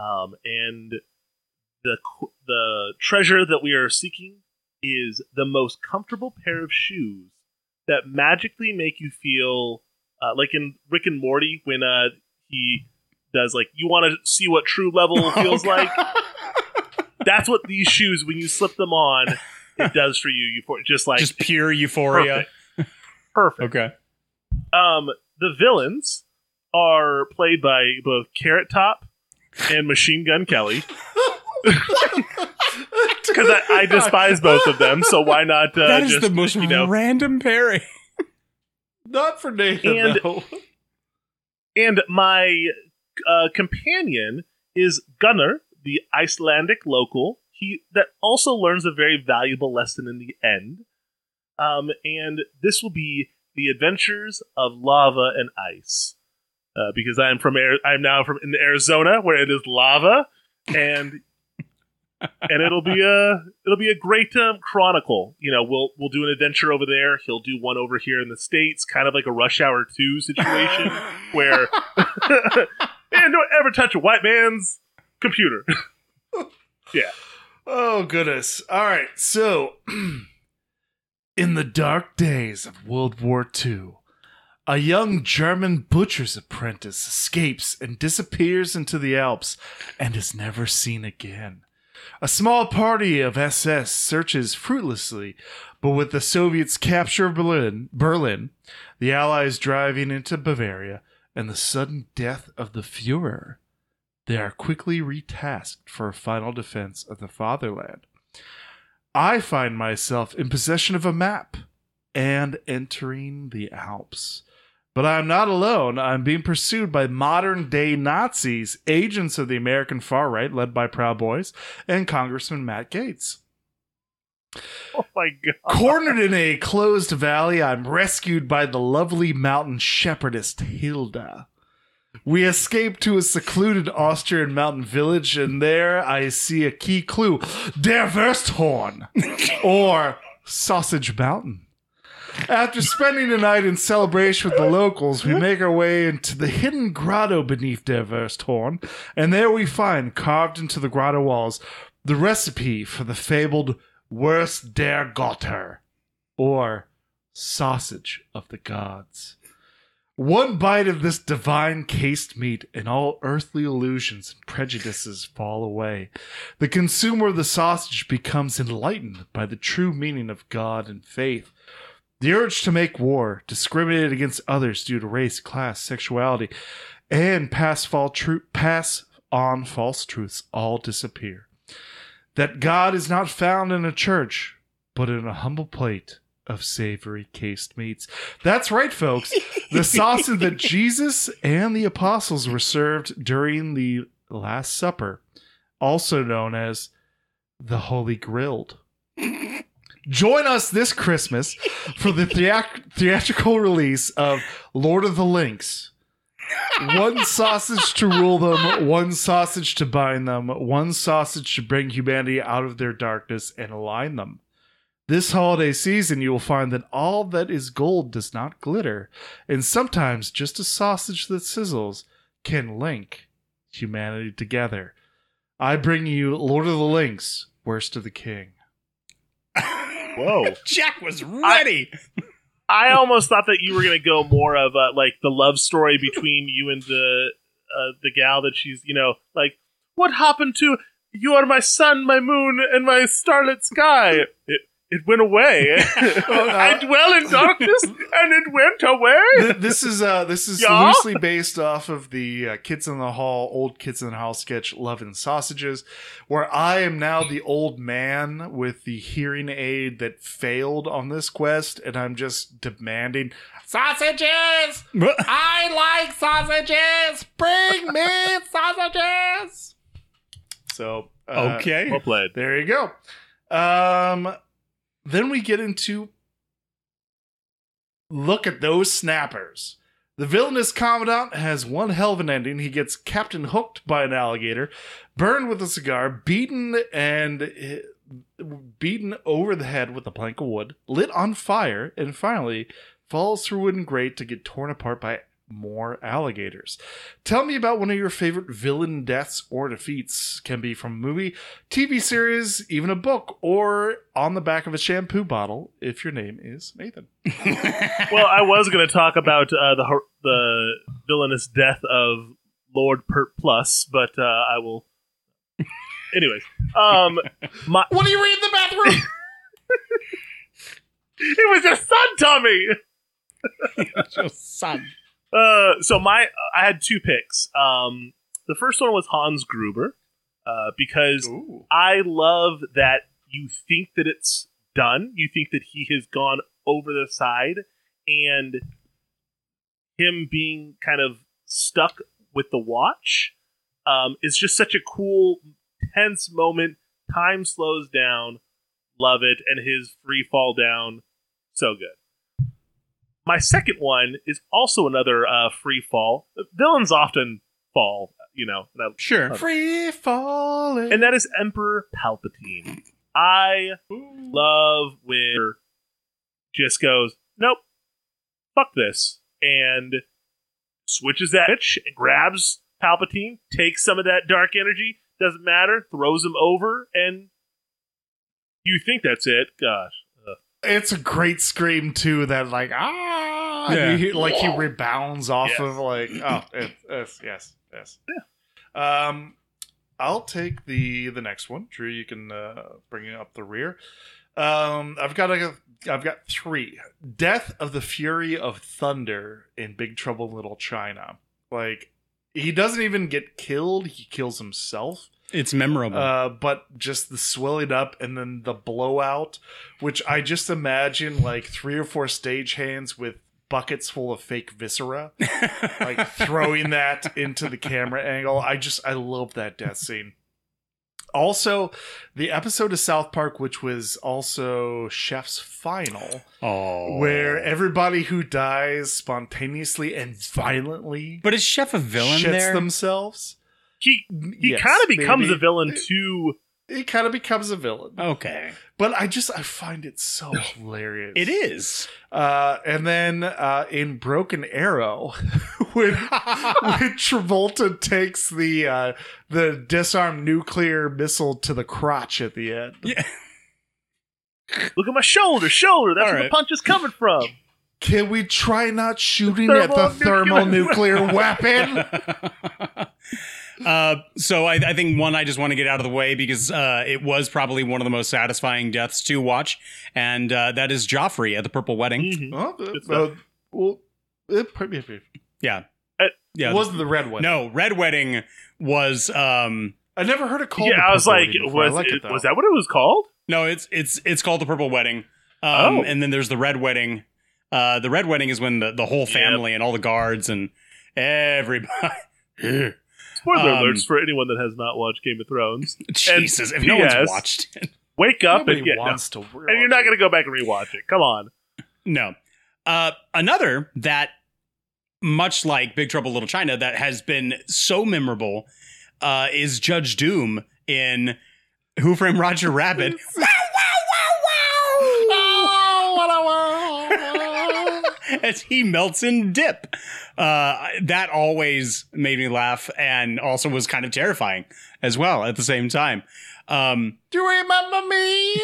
um, and the the treasure that we are seeking is the most comfortable pair of shoes that magically make you feel uh, like in Rick and Morty when uh, he does like you want to see what true level feels like. That's what these shoes when you slip them on it does for you. You just like Just pure euphoria. Perfect. Perfect. Okay. Um, the villains are played by both Carrot Top and Machine Gun Kelly. Because I, I despise both of them, so why not? Uh, that is just, the most you know, random pairing. Not for Nathan. And- though. and my uh, companion is Gunnar, the Icelandic local. He that also learns a very valuable lesson in the end. Um, and this will be the adventures of lava and ice. Uh, because I am from Ari- I'm now from in Arizona where it is lava, and and it'll be a it'll be a great um, chronicle. You know, we'll we'll do an adventure over there. He'll do one over here in the states, kind of like a Rush Hour Two situation where and don't ever touch a white man's computer. yeah. Oh goodness. All right. So, in the dark days of World War II, a young German butcher's apprentice escapes and disappears into the Alps and is never seen again. A small party of SS searches fruitlessly, but with the Soviets' capture of Berlin, Berlin, the Allies driving into Bavaria, and the sudden death of the Fuhrer, they are quickly retasked for a final defense of the fatherland. I find myself in possession of a map and entering the Alps. But I am not alone. I'm being pursued by modern day Nazis, agents of the American far right, led by Proud Boys, and Congressman Matt Gaetz. Oh my god. Cornered in a closed valley, I'm rescued by the lovely mountain shepherdess Hilda. We escape to a secluded Austrian mountain village, and there I see a key clue Der Wursthorn, or Sausage Mountain. After spending the night in celebration with the locals, we make our way into the hidden grotto beneath Der Wursthorn, and there we find, carved into the grotto walls, the recipe for the fabled Wurst der Götter, or sausage of the gods. One bite of this divine cased meat, and all earthly illusions and prejudices fall away. The consumer of the sausage becomes enlightened by the true meaning of God and faith. The urge to make war, discriminate against others due to race, class, sexuality, and pass, tru- pass on false truths all disappear. That God is not found in a church, but in a humble plate of savory cased meats. That's right, folks. The sausage that Jesus and the apostles were served during the Last Supper, also known as the Holy Grilled. Join us this Christmas for the theat- theatrical release of Lord of the Links. One sausage to rule them, one sausage to bind them, one sausage to bring humanity out of their darkness and align them. This holiday season, you will find that all that is gold does not glitter, and sometimes just a sausage that sizzles can link humanity together. I bring you Lord of the Links, Worst of the King. Whoa. Jack was ready. I almost thought that you were going to go more of uh, like the love story between you and the uh, the gal that she's, you know, like what happened to you are my sun, my moon, and my starlit sky. It, it went away. I dwell in darkness, and it went away. This is uh this is Yeah? loosely based off of the uh, Kids in the Hall old Kids in the Hall sketch Love and Sausages, where I am now the old man with the hearing aid that failed on this quest, and I'm just demanding sausages. I like sausages. Bring me sausages. So uh, Okay. Well played. there you go. Um, then we get into look at those snappers. The villainous commandant has one hell of an ending. He gets captain hooked by an alligator, burned with a cigar, beaten and beaten over the head with a plank of wood, lit on fire, and finally falls through a wooden grate to get torn apart by more alligators. Tell me about one of your favorite villain deaths or defeats. Can be from a movie, TV series, even a book, or on the back of a shampoo bottle if your name is Nathan. well, I was going to talk about uh, the the villainous death of Lord Pert Plus, but uh, I will. Anyways, um, my What do you read in the bathroom? it was your son, Tommy. Your son. Uh, so my I had two picks. Um, the first one was Hans Gruber, uh, because I love that you think that it's done. You think that he has gone over the side, and him being kind of stuck with the watch um, is just such a cool, tense moment. Time slows down. Love it, and his free fall down, so good. My second one is also another uh, free fall. Villains often fall, you know. and I- Sure. Free falling. and that is Emperor Palpatine. I love when just goes, nope, fuck this, and switches that bitch and grabs Palpatine, takes some of that dark energy, doesn't matter, throws him over, and you think that's it. Gosh. Ugh. it's a great scream too. That like ah, Yeah. you hear- like he rebounds off Yes. of like oh it, it's, yes yes yeah. Um, I'll take the the next one. Drew, you can uh, bring it up the rear. Um, I've got a I've got three. Death of the Fury of Thunder in Big Trouble in Little China. Like he doesn't even get killed; he kills himself. It's memorable. Uh, but just the swelling up and then the blowout, which I just imagine like three or four stagehands with buckets full of fake viscera, like throwing that into the camera angle. I just I love that death scene. Also, the episode of South Park, which was also Chef's Final, oh. where everybody who dies spontaneously and violently But is Chef a villain shits there? themselves. He he Yes, kind of becomes maybe. a villain too. he kind of becomes a villain. Okay. But I just I find it so hilarious. It is. Uh, and then uh, in Broken Arrow, when when Travolta takes the uh, the disarmed nuclear missile to the crotch at the end. Yeah. Look at my shoulder, shoulder. That's All where right. the punch is coming from. Can we try not shooting at the Thermonuclear thermonuclear weapon? Uh, so I, I think one I just want to get out of the way because uh, it was probably one of the most satisfying deaths to watch, and uh, that is Joffrey at the Purple Wedding. Mm-hmm. Oh, Good stuff. well, it, it Yeah, yeah. wasn't the red wedding? no, Red Wedding was um I never heard it called. yeah, the I was like, Wedding before. I was, like it, it, was that what it was called? no, it's it's it's called the Purple Wedding. Um, Oh. and then there's the Red Wedding. Uh, the Red Wedding is when the, the whole family and all the guards and everybody. Spoiler Um, alerts for anyone that has not watched Game of Thrones. Jesus, if no P.S. one's watched it. Wake up Nobody and get wants to. no. And you're not going to go back and rewatch it. Come on. No. Uh, another that, much like Big Trouble Little China, that has been so memorable uh, is Judge Doom in Who Framed Roger Rabbit. As he melts in dip. Uh, that always made me laugh and also was kind of terrifying as well at the same time. Um, Do you remember me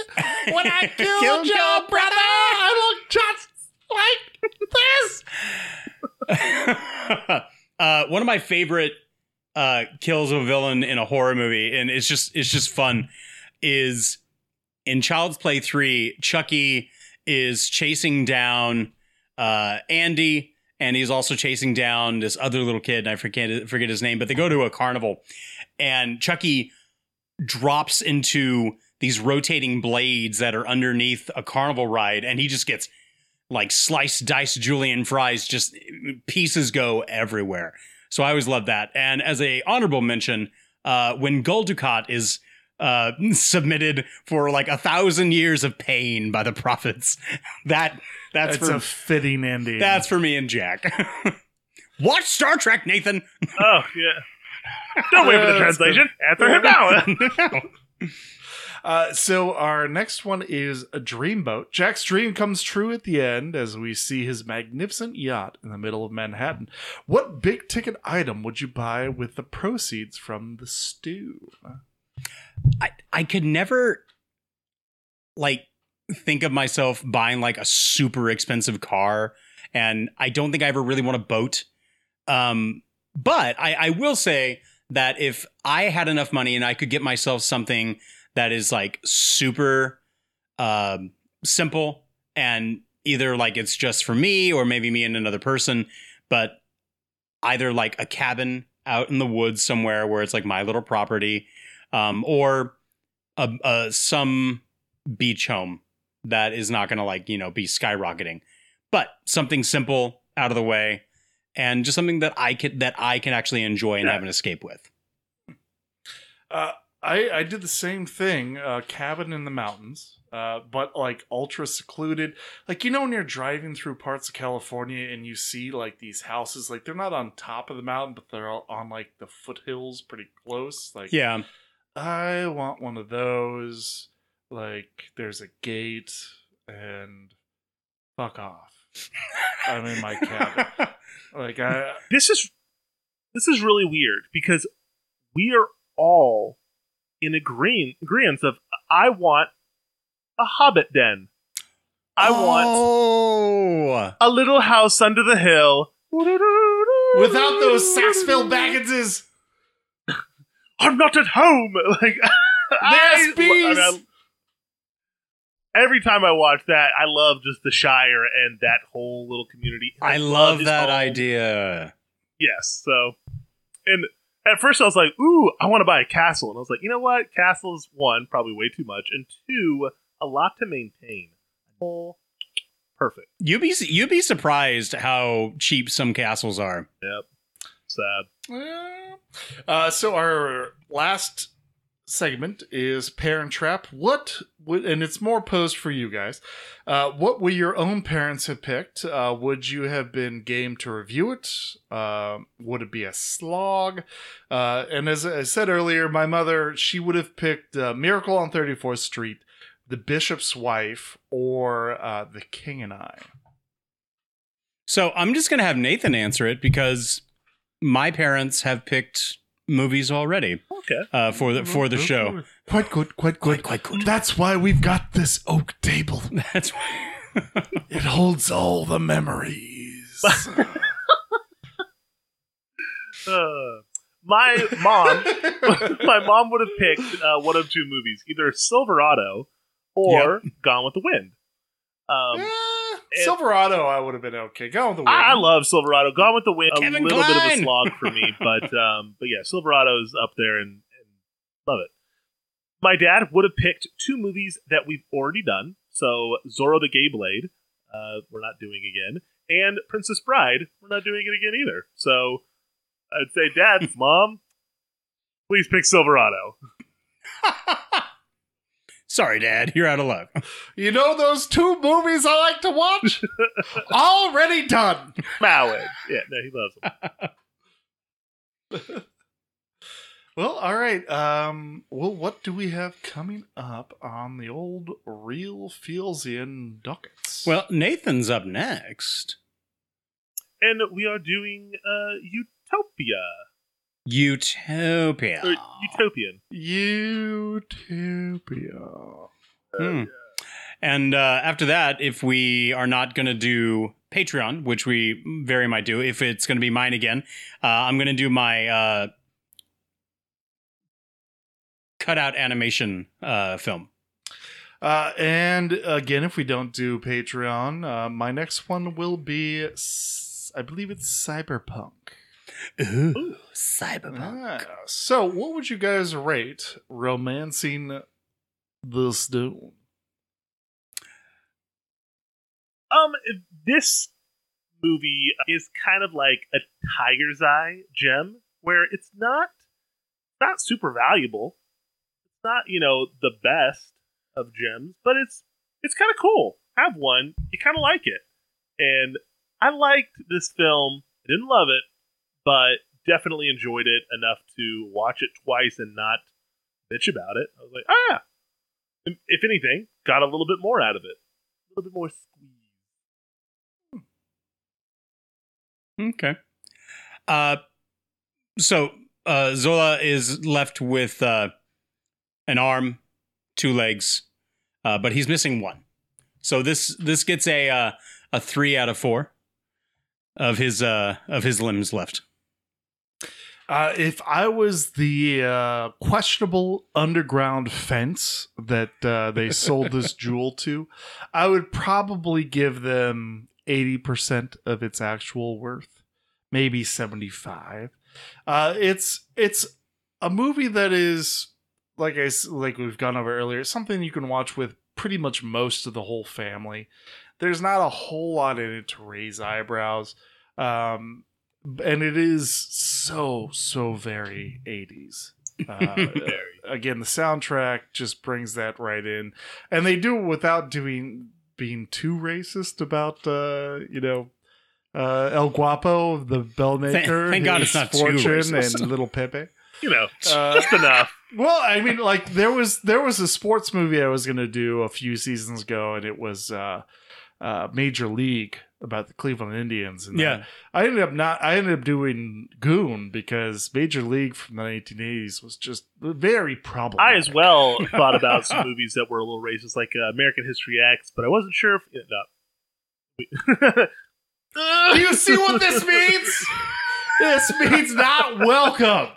when I killed, Killed your your brother? I look just like this. uh, one of my favorite uh, kills of a villain in a horror movie, and it's just it's just fun, is in Child's Play three. Chucky is chasing down uh, Andy, and he's also chasing down this other little kid, and I forget forget his name, but they go to a carnival, and Chucky drops into these rotating blades that are underneath a carnival ride, and he just gets like sliced diced julienne fries just pieces go everywhere. So i always love that. And as a honorable mention uh when Gul Dukat is uh submitted for like a thousand years of pain by the prophets that that's, That's for a fitting ending. that's for me and jack watch star trek nathan Oh, yeah. Don't wait for the Uh, translation. Answer him now. Uh, so our next one is a dreamboat. Jack's dream comes true at the end as we see his magnificent yacht in the middle of Manhattan. What big ticket item would you buy with the proceeds from the stew? I, I could never like think of myself buying like a super expensive car and I don't think I ever really want a boat. Um, but I, I will say that if I had enough money and I could get myself something that is like super um, simple and either like it's just for me or maybe me and another person, but either like a cabin out in the woods somewhere where it's like my little property, um, or a, a some beach home that is not going to like you know be skyrocketing, but something simple out of the way, and just something that I can that I can actually enjoy and Yeah. have an escape with. Uh, I I did the same thing. Uh, cabin in the mountains, uh, but like ultra secluded. Like you know when you're driving through parts of California and you see like these houses, like they're not on top of the mountain, but they're all on like the foothills, pretty close. Like Yeah, I want one of those. Like there's a gate and fuck off. I'm in my cabin. Like I this is this is really weird because we are all in agreement agreement of I want a hobbit den. I want oh, a little house under the hill. without those Sackville Bagginses. I'm not at home. Like I, bees. I- every time I watch that, I love just the Shire and that whole little community. I love his that home. idea. Yes. So, and at first I was like, "Ooh, I want to buy a castle," and I was like, "You know what? Castles one probably way too much, and two a lot to maintain." Oh, perfect. You'd be you'd be surprised how cheap some castles are. Yep. Sad. Uh, so our last segment is Parent Trap. What would, and it's more posed for you guys. Uh, what would your own parents have picked? Uh, would you have been game to review it? Uh, would it be a slog? Uh, and as I said earlier, my mother, she would have picked uh, Miracle on 34th Street, The Bishop's Wife, or uh, The King and I. So I'm just to have Nathan answer it because my parents have picked movies already. Okay. Uh, for the for the show. Quite good, quite good, quite good. That's why we've got this oak table. That's why it holds all the memories. Uh, my mom, my mom would have picked uh, one of two movies, either Silverado or Gone with the Wind. Um, and- Silverado, I would have been okay. Go with the wind. I, love Silverado. Gone with the Wind, a Kevin little bit of a slog for me, but um, but yeah, Silverado's up there and, and love it. My dad would have picked two movies that we've already done. So Zorro the Gay Blade, uh, we're not doing again, and Princess Bride, we're not doing it again either. So I'd say, Dad, Mom, please pick Silverado. Sorry, Dad, you're out of luck. You know those two movies I like to watch? Already done. Mowed. Yeah, no, he loves them. Well, all right. Um, well, what do we have coming up on the old real Feelsian dockets? Well, Nathan's up next. And we are doing uh, Utopia. Utopia. Or Utopian. Utopia. Hmm. And uh, after that, if we are not going to do Patreon, which we very might do, if it's going to be mine again, uh, I'm going to do my uh, cutout animation uh, film. Uh, and again, if we don't do Patreon, uh, my next one will be, I believe it's Cyberpunk. Ooh, cyberpunk. Ah, so, what would you guys rate Romancing the Stone? Um, this movie is kind of like a tiger's eye gem, where it's not not super valuable. It's not you know the best of gems, but it's it's kind of cool. Have one, you kind of like it, and I liked this film. I didn't love it, but definitely enjoyed it enough to watch it twice and not bitch about it. I was like, ah, if anything, got a little bit more out of it, a little bit more squeeze. Okay. Uh, so uh, Zolo is left with uh, an arm, two legs, uh, but he's missing one. So this this gets a uh, a three out of four of his uh, of his limbs left. Uh, if I was the uh, questionable underground fence that uh, they sold this jewel to, I would probably give them 80% of its actual worth, maybe 75. Uh, it's it's a movie that is like I like we've gone over earlier, something you can watch with pretty much most of the whole family. There's not a whole lot in it to raise eyebrows. Um, and it is so so very 80s uh, again the soundtrack just brings that right in and they do it without doing being too racist about uh you know uh el guapo the bell maker thank God his it's not too fortune racist. and little pepe You know, Uh, just enough. well, I mean, like there was there was a sports movie I was gonna do a few seasons ago, and it was uh, uh, Major League about the Cleveland Indians. And Yeah. I, I ended up not. I ended up doing Goon because Major League from the 1980s was just very problematic. I as well thought about some movies that were a little racist, like uh, American History X, but I wasn't sure if. Yeah, no. Do you see what this means? this means not welcome.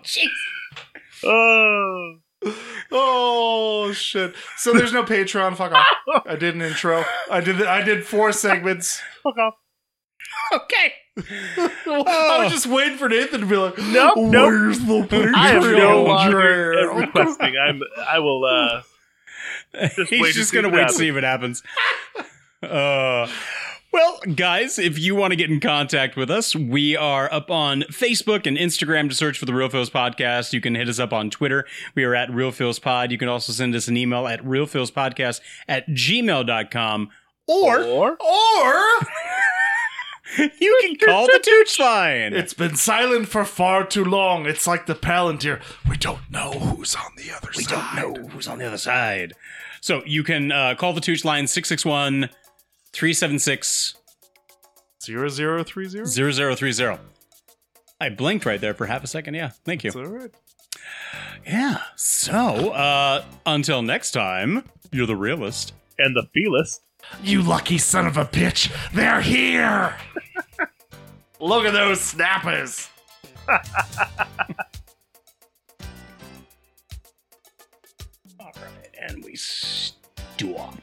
Oh. Oh shit! So there's no Patreon. Fuck off. I did an intro. I did. I did four segments. Fuck off. Okay. I was just waiting for Nathan to be like, Nope, nope. Where's the Patreon? I am no longer Jared?" requesting. I'm. I will. uh Just He's just gonna wait to happens. see what happens. Uh, Well, guys, if you want to get in contact with us, we are up on Facebook and Instagram to search for the Real Feels Podcast. You can hit us up on Twitter. We are at Real Feels Pod. You can also send us an email at realfeelspodcast at gmail.com. Or, Or Or you can call the Tooch line. it's been silent for far too long. It's like the Palantir. We don't know who's on the other We side. We don't know who's on the other side. So you can uh, call the Tooch line 661 376 Zero zero three zero. 0030. I blinked right there for half a second. Yeah, thank you. It's all right. Yeah. So, uh, until next time, you're the realist. and the feelist. You lucky son of a bitch! They're here. Look at those snappers. All right, and we stop.